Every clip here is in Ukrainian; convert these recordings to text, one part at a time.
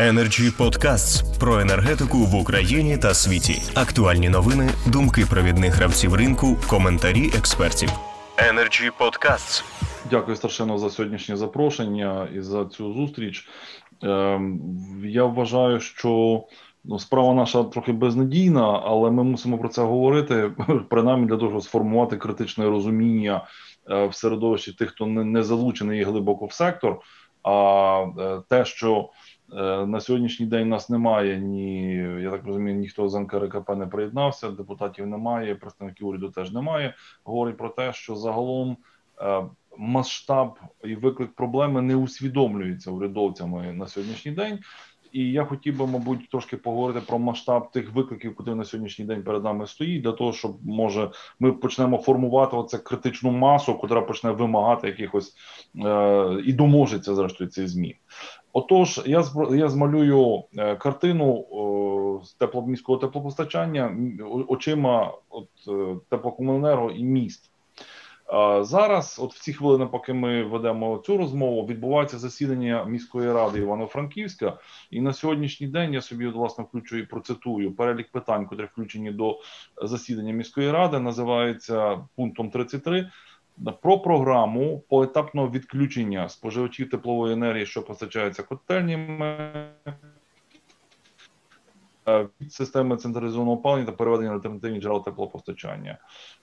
Energy Podcasts про енергетику в Україні та світі. Актуальні новини, думки провідних гравців ринку, коментарі експертів. Energy Podcasts. Дякую старшино за сьогоднішнє запрошення і за цю зустріч. Ем, я вважаю, що ну, справа наша трохи безнадійна, але ми мусимо про це говорити, принаймні для того, щоб сформувати критичне розуміння е, в середовищі тих, хто не, залучений глибоко в сектор. А е, те, що на сьогоднішній день нас немає, ні я так розумію, ніхто з НКРКП не приєднався, депутатів немає, представників уряду теж немає. Говорить про те, що загалом масштаб і виклик проблеми не усвідомлюється урядовцями на сьогоднішній день. І я хотів би, мабуть, трошки поговорити про масштаб тих викликів, які на сьогоднішній день перед нами стоїть, для того, щоб може ми почнемо формувати оце критичну масу, яка почне вимагати якихось е, і доможеться зрештою цих змін. Отож, я я змалюю е, картину з тепломіського теплопостачання очима от е, теплокомуненерго і міст. Зараз, от в ці хвилини, поки ми ведемо цю розмову, відбувається засідання міської ради Івано-Франківська, і на сьогоднішній день я собі власне включу і процитую перелік питань, які включені до засідання міської ради, називається пунктом 33, про програму поетапного відключення споживачів теплової енергії, що постачається котельнями. Е, від системи централізованого опалення та переведення на альтернативні джерела теплопостачання,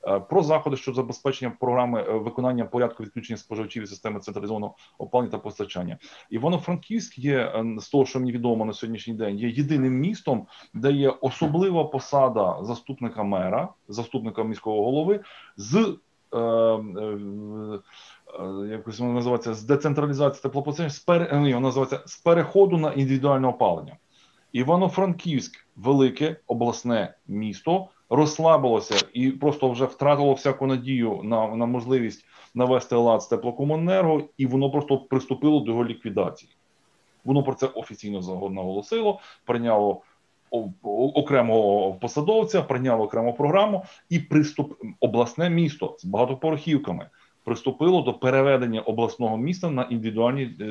е, про заходи щодо забезпечення програми е, виконання порядку відключення споживачів від системи централізованого опалення та постачання. Івано-Франківськ є з того, що мені відомо на сьогоднішній день, є єдиним містом, де є особлива посада заступника мера, заступника міського голови з. Якось називається з децентралізації теплопостачання, з пере, називається з переходу на індивідуальне опалення. Івано-Франківськ, велике обласне місто, розслабилося і просто вже втратило всяку надію на на можливість навести лад з теплокомуненерго, і воно просто приступило до його ліквідації. Воно про це офіційно наголосило, прийняло окремого посадовця, прийняло окрему програму і приступ обласне місто з багатоповерхівками приступило до переведення обласного міста на індивідуальні е,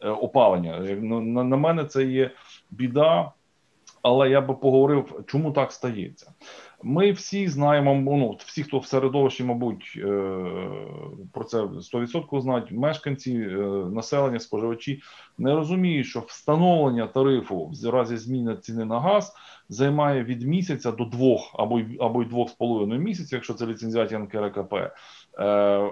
е, опалення. На, на мене це є біда, але я би поговорив, чому так стається. Ми всі знаємо, ну всі, хто в середовищі, мабуть, е, про це 100% знають. Мешканці населення, споживачі не розуміють, що встановлення тарифу в разі зміни ціни на газ займає від місяця до двох або або й двох з половиною місяців, якщо це ліцензіація НКРКП. Е,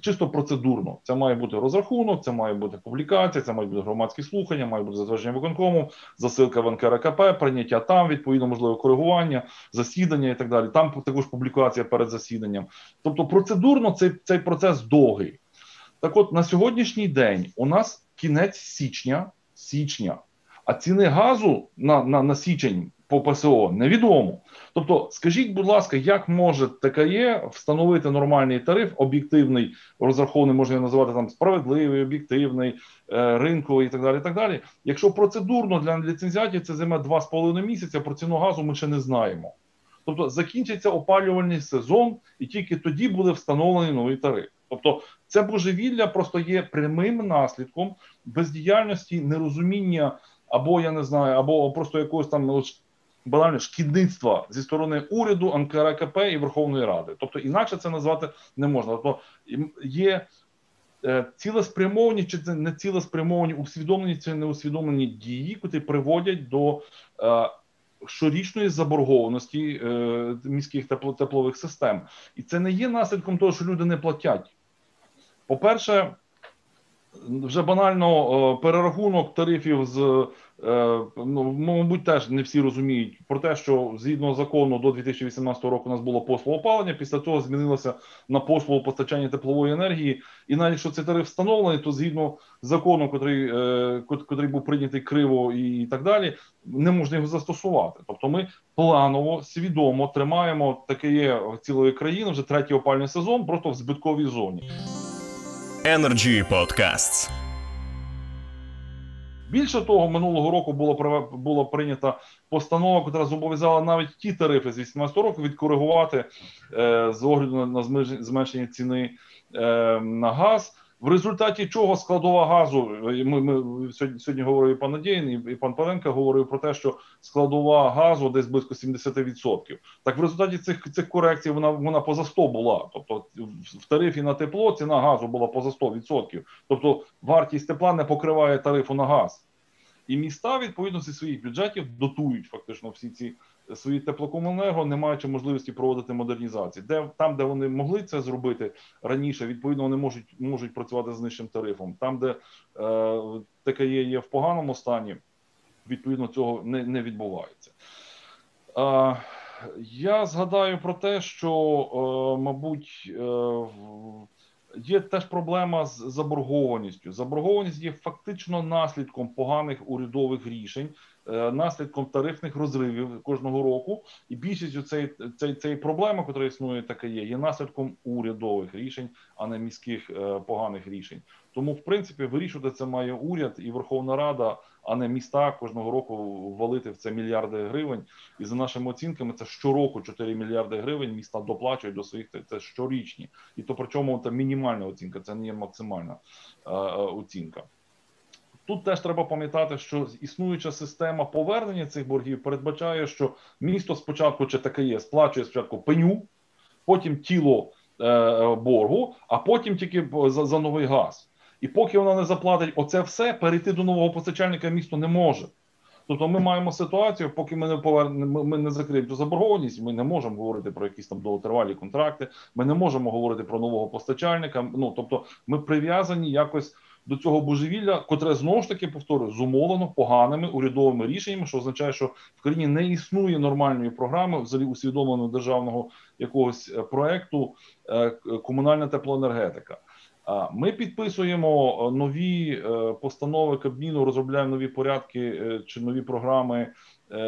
чисто процедурно. Це має бути розрахунок, це має бути публікація, це мають бути громадські слухання, має бути затвердження виконкому, засилка в НКРКП, прийняття там, відповідно, можливе коригування, засідання і так далі. Там також публікація перед засіданням. Тобто, процедурно цей, цей процес довгий. Так, от на сьогоднішній день у нас кінець січня, січня, а ціни газу на, на, на січень по ПСО невідомо. Тобто, скажіть, будь ласка, як може ТКЄ встановити нормальний тариф, об'єктивний, розрахований, можна його називати там справедливий, об'єктивний, е, ринковий і так далі. і так далі. Якщо процедурно для ліцензіатів це займе 2,5 місяця, про ціну газу ми ще не знаємо. Тобто закінчиться опалювальний сезон, і тільки тоді буде встановлений новий тариф. Тобто, це божевілля просто є прямим наслідком бездіяльності, нерозуміння або я не знаю, або просто якогось там банально шкідництва зі сторони уряду, НКРКП і Верховної Ради. Тобто інакше це назвати не можна. Тобто є е, цілеспрямовані чи це не цілеспрямовані усвідомлені чи неусвідомлені дії, які приводять до е, щорічної заборгованості е, міських тепло, теплових систем. І це не є наслідком того, що люди не платять. По-перше, вже банально перерахунок тарифів з Е, ну, мабуть, теж не всі розуміють про те, що згідно закону до 2018 року у нас було послуга опалення. Після того змінилося на послугу постачання теплової енергії. І навіть якщо цей тариф встановлений, то згідно закону, котрий е, котрий був прийнятий криво і так далі, не можна його застосувати. Тобто, ми планово свідомо тримаємо таке цілої країни вже третій опальний сезон, просто в збитковій зоні. Energy Podcasts. Більше того, минулого року було було прийнята постанова, яка зобов'язала навіть ті тарифи з 18 року відкоригувати е, з огляду на зменшення ціни е, на газ В результаті чого складова газу, ми, ми сьогодні сьогодні говорив пан Надєєн, і, і пан Паленко говорив про те, що складова газу десь близько 70%. Так в результаті цих цих корекцій вона вона поза 100 була. Тобто в тарифі на тепло ціна газу була поза 100%. Тобто вартість тепла не покриває тарифу на газ. І міста відповідно зі своїх бюджетів дотують фактично всі ці свої теплокомуненерго, не маючи можливості проводити модернізації. Де там, де вони могли це зробити раніше, відповідно вони можуть можуть працювати з нижчим тарифом. Там, де е, ТКЄ є в поганому стані, відповідно цього не не відбувається. Е, я згадаю про те, що, е, мабуть, е, Є теж проблема з заборгованістю. Заборгованість є фактично наслідком поганих урядових рішень, наслідком тарифних розривів кожного року. І більшість цієї цей, цей проблеми, яка існує, така є, є наслідком урядових рішень, а не міських е, поганих рішень. Тому, в принципі, вирішувати це має уряд і Верховна Рада, а не міста кожного року валити в це мільярди гривень. І за нашими оцінками, це щороку 4 мільярди гривень міста доплачують до своїх це щорічні, і то причому це мінімальна оцінка, це не є максимальна е, е, оцінка. Тут теж треба пам'ятати, що існуюча система повернення цих боргів передбачає, що місто спочатку чи таке є, сплачує спочатку пеню, потім тіло е, боргу, а потім тільки за, за новий газ. І поки вона не заплатить оце все, перейти до нового постачальника місто не може. Тобто ми маємо ситуацію, поки ми не повернемо, ми не закриємо заборгованість, ми не можемо говорити про якісь там довготривалі контракти. Ми не можемо говорити про нового постачальника. Ну тобто, ми прив'язані якось до цього божевілля, котре знову ж таки повторюю, зумовлено поганими урядовими рішеннями, що означає, що в країні не існує нормальної програми, взагалі усвідомленого державного якогось е, проекту е, комунальна теплоенергетика. Ми підписуємо е, нові постанови Кабміну, розробляємо нові порядки чи нові програми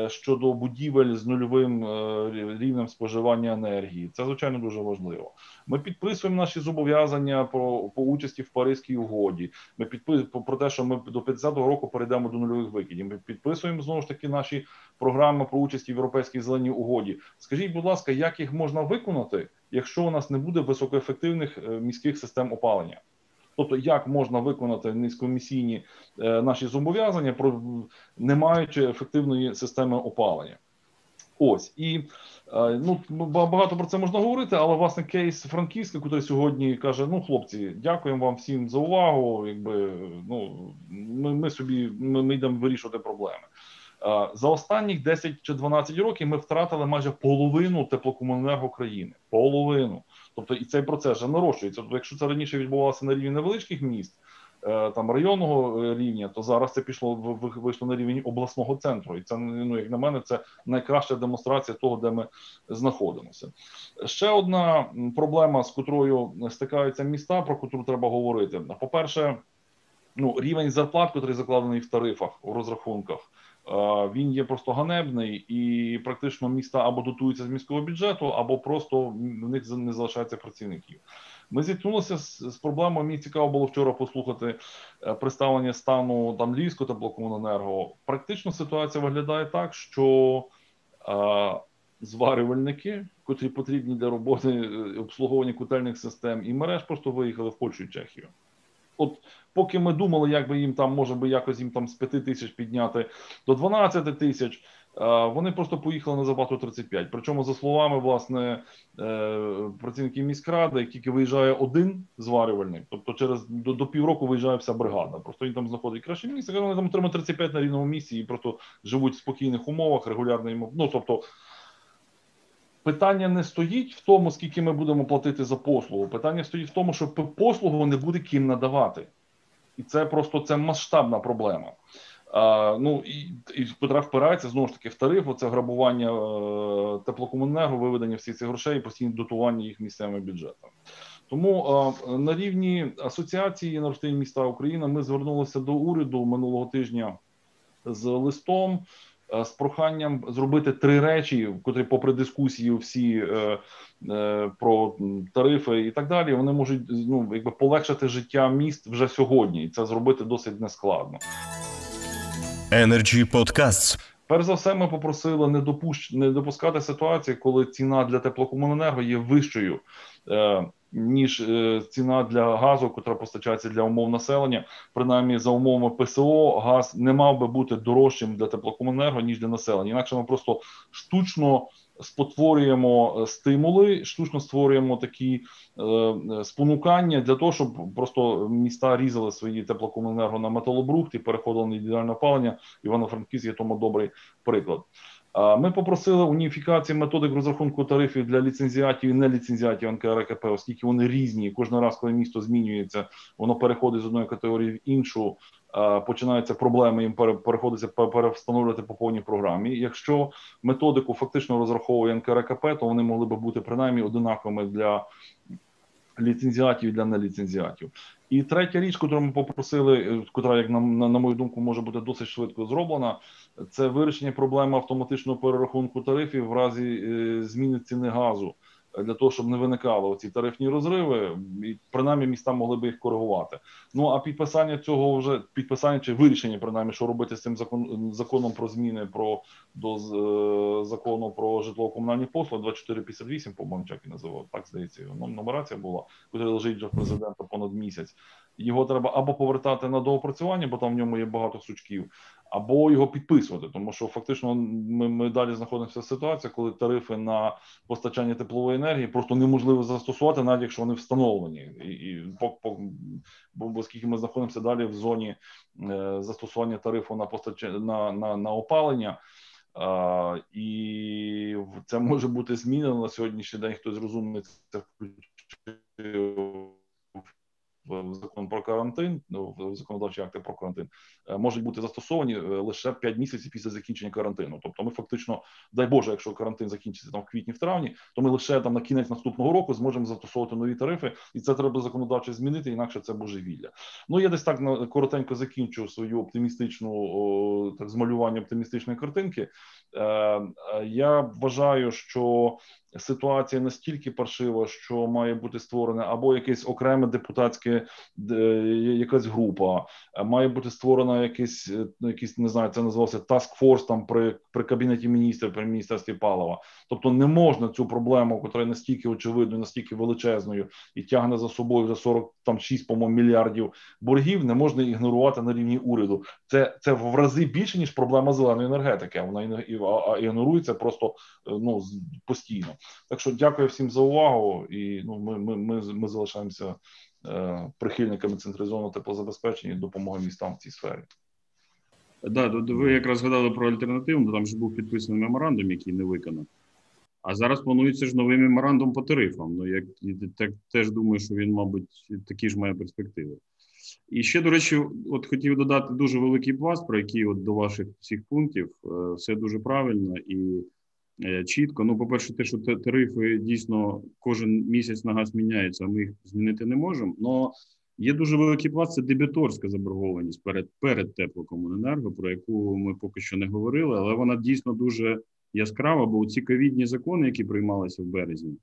щодо будівель з нульовим рівнем споживання енергії. Це звичайно дуже важливо. Ми підписуємо наші зобов'язання про по участі в Паризькій угоді. Ми підписуємо про те, що ми до 50-го року перейдемо до нульових викидів. Ми підписуємо знову ж таки наші програми про участь в європейській зеленій угоді. Скажіть, будь ласка, як їх можна виконати? якщо у нас не буде високоефективних е, міських систем опалення. Тобто, як можна виконати низькомісійні е, наші зобов'язання, про не маючи ефективної системи опалення? Ось і е, ну багато про це можна говорити, але власне кейс Франківська, який сьогодні каже: Ну, хлопці, дякуємо вам всім за увагу. Якби ну ми ми собі ми, ми йдемо вирішувати проблеми. За останніх 10 чи 12 років ми втратили майже половину теплокомуненерго країни. Половину. Тобто, і цей процес вже нарощується. Тобто, якщо це раніше відбувалося на рівні невеличких міст, е, там районного е, рівня, то зараз це пішло вийшло на рівень обласного центру. І це ну, як на мене, це найкраща демонстрація того, де ми знаходимося. Ще одна проблема, з котрою стикаються міста, про котру треба говорити. По перше, ну рівень зарплат, який закладений в тарифах у розрахунках. Він є просто ганебний, і практично міста або дотуються з міського бюджету, або просто в них не залишається працівників. Ми зіткнулися з, з проблемою. Мені цікаво було вчора послухати е, представлення стану там Львівського теплокомуненерго. Практично ситуація виглядає так, що а, зварювальники, котрі потрібні для роботи е, обслуговування котельних систем і мереж, просто виїхали в Польщу і Чехію. От поки ми думали, як би їм там може би якось їм там з 5 тисяч підняти до 12 тисяч, вони просто поїхали на зарплату 35. Причому, за словами власне е, працівників міськради, тільки виїжджає один зварювальник, тобто через до, до півроку виїжджає вся бригада. Просто він там знаходить краще місце, вони там отримують 35 на рівному місці і просто живуть в спокійних умовах, регулярно ну тобто. Питання не стоїть в тому, скільки ми будемо платити за послугу. Питання стоїть в тому, що послугу не буде ким надавати, і це просто це масштабна проблема. А, Ну і і Петра впирається знову ж таки в тариф, це грабування е, теплокомуненерго, виведення всіх цих грошей і постійне дотування їх місцевими бюджетами. Тому е, на рівні асоціації на міста України ми звернулися до уряду минулого тижня з листом. Е, з проханням зробити три речі, котрі, попри дискусії, всі е, е, про тарифи і так далі, вони можуть ну якби полегшити життя міст вже сьогодні, і це зробити досить нескладно. Energy Podcasts. Перш за все, ми попросили не допущ... не допускати ситуації, коли ціна для теплокомуненерго є вищою. Е, ніж е, ціна для газу, яка постачається для умов населення. Принаймні, за умовами ПСО, газ не мав би бути дорожчим для теплокомуненерго, ніж для населення. Інакше ми просто штучно спотворюємо е, стимули, штучно створюємо такі е, спонукання для того, щоб просто міста різали свої теплокомуненерго на металобрухт і переходили на ідеальне опалення. Івано-Франківськ є тому добрий приклад. Ми попросили уніфікації методик розрахунку тарифів для ліцензіатів і неліцензіатів НКРКП, оскільки вони різні. Кожен раз, коли місто змінюється, воно переходить з одної категорії в іншу. Починаються проблеми їм переходиться перевстановлювати по повній програмі. Якщо методику фактично розраховує НКРКП, то вони могли би бути принаймні одинаковими для ліцензіатів для неліцензіатів. І третя річ, яку ми попросили, яка, як на, на, на мою думку, може бути досить швидко зроблена, це вирішення проблеми автоматичного перерахунку тарифів в разі е, зміни ціни газу для того, щоб не виникали ці тарифні розриви, і принаймні міста могли би їх коригувати. Ну а підписання цього вже підписання чи вирішення, принаймні, що робити з цим закон, законом про зміни про до е, закону про житлово-комунальні послуги 2458, по-моєму, як і називав, так здається, його нумерація була, яка лежить вже в президента понад місяць. Його треба або повертати на доопрацювання, бо там в ньому є багато сучків, або його підписувати, тому що фактично ми ми далі знаходимося в ситуації, коли тарифи на постачання теплової енергії просто неможливо застосувати, навіть якщо вони встановлені, і, і по, по, бо оскільки ми знаходимося далі в зоні е, застосування тарифу на постачання на, на, на опалення. Uh, і це може бути змінено на сьогоднішній день. Хтось розумний це включив в закон про карантин, ну, в законодавчі акти про карантин е, можуть бути застосовані е, лише 5 місяців після закінчення карантину. Тобто, ми фактично, дай Боже, якщо карантин закінчиться там в квітні, в травні, то ми лише там на кінець наступного року зможемо застосовувати нові тарифи, і це треба законодавчо змінити, інакше це божевілля. Ну я десь так коротенько закінчу свою оптимістичну так змалювання оптимістичної картинки. Е, Я вважаю, що ситуація настільки паршива, що має бути створене або якесь окреме депутатське якась група, має бути створена якийсь, е, якийсь не знаю, це називався force там при при кабінеті міністрів при міністерстві палива. Тобто не можна цю проблему, яка настільки очевидною, настільки величезною і тягне за собою вже 46, по-моєму, мільярдів боргів, не можна ігнорувати на рівні уряду. Це це в рази більше ніж проблема зеленої енергетики. Вона ігнорується просто е, ну постійно. Так що дякую всім за увагу, і ну ми ми, ми, ми залишаємося е, прихильниками централізованого теплозабезпечення і допомоги містам в цій сфері. Да, ви якраз згадали про альтернативу, там ж був підписаний меморандум, який не виконав. А зараз планується ж новий меморандум по тарифам. Ну, як так теж думаю, що він, мабуть, такі ж має перспективи. І ще, до речі, от хотів додати дуже великий пласт, про який от до ваших всіх пунктів е, все дуже правильно і чітко. Ну, по-перше, те, що тарифи дійсно кожен місяць на газ міняються, ми їх змінити не можемо. Но є дуже великий пласт, це дебіторська заборгованість перед перед теплокомуненерго, про яку ми поки що не говорили, але вона дійсно дуже яскрава, бо ці ковідні закони, які приймалися в березні,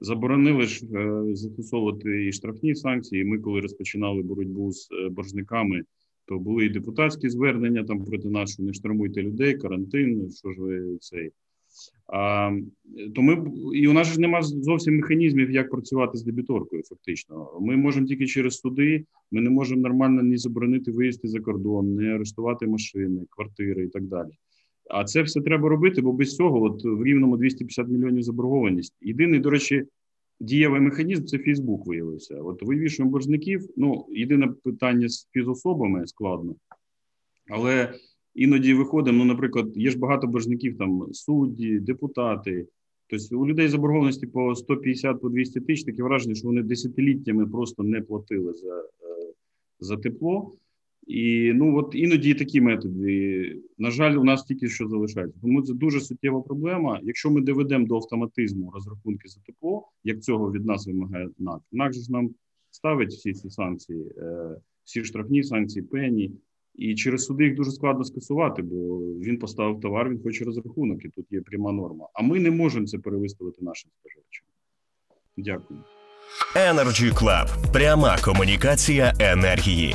заборонили ж е, застосовувати і штрафні санкції. Ми, коли розпочинали боротьбу з е, боржниками. То були і депутатські звернення там проти нас, що не штормуйте людей, карантин, що ж ви цей То ми і у нас ж немає зовсім механізмів, як працювати з дебіторкою. Фактично, ми можемо тільки через суди. Ми не можемо нормально ні заборонити виїзди за кордон, не арештувати машини, квартири і так далі. А це все треба робити, бо без цього, от в рівному 250 мільйонів заборгованість. Єдиний, до речі, дієвий механізм це Фейсбук виявився. От вивішуємо боржників. Ну єдине питання з фізособами складно, але іноді виходимо. Ну, наприклад, є ж багато боржників, там судді, депутати. Тобто у людей заборгованості по 150 по 200 тисяч таке враження, що вони десятиліттями просто не платили за е, за тепло. І ну от іноді такі методи. На жаль, у нас тільки що залишається. Тому це дуже суттєва проблема. Якщо ми доведемо до автоматизму розрахунки за тепло, як цього від нас вимагає НАК, НАК же ж нам ставить всі ці санкції, е, всі штрафні санкції, пені. І через суди їх дуже складно скасувати, бо він поставив товар, він хоче розрахунок, і тут є пряма норма. А ми не можемо це перевиставити нашим споживачам. Дякую. Energy Club. пряма комунікація енергії.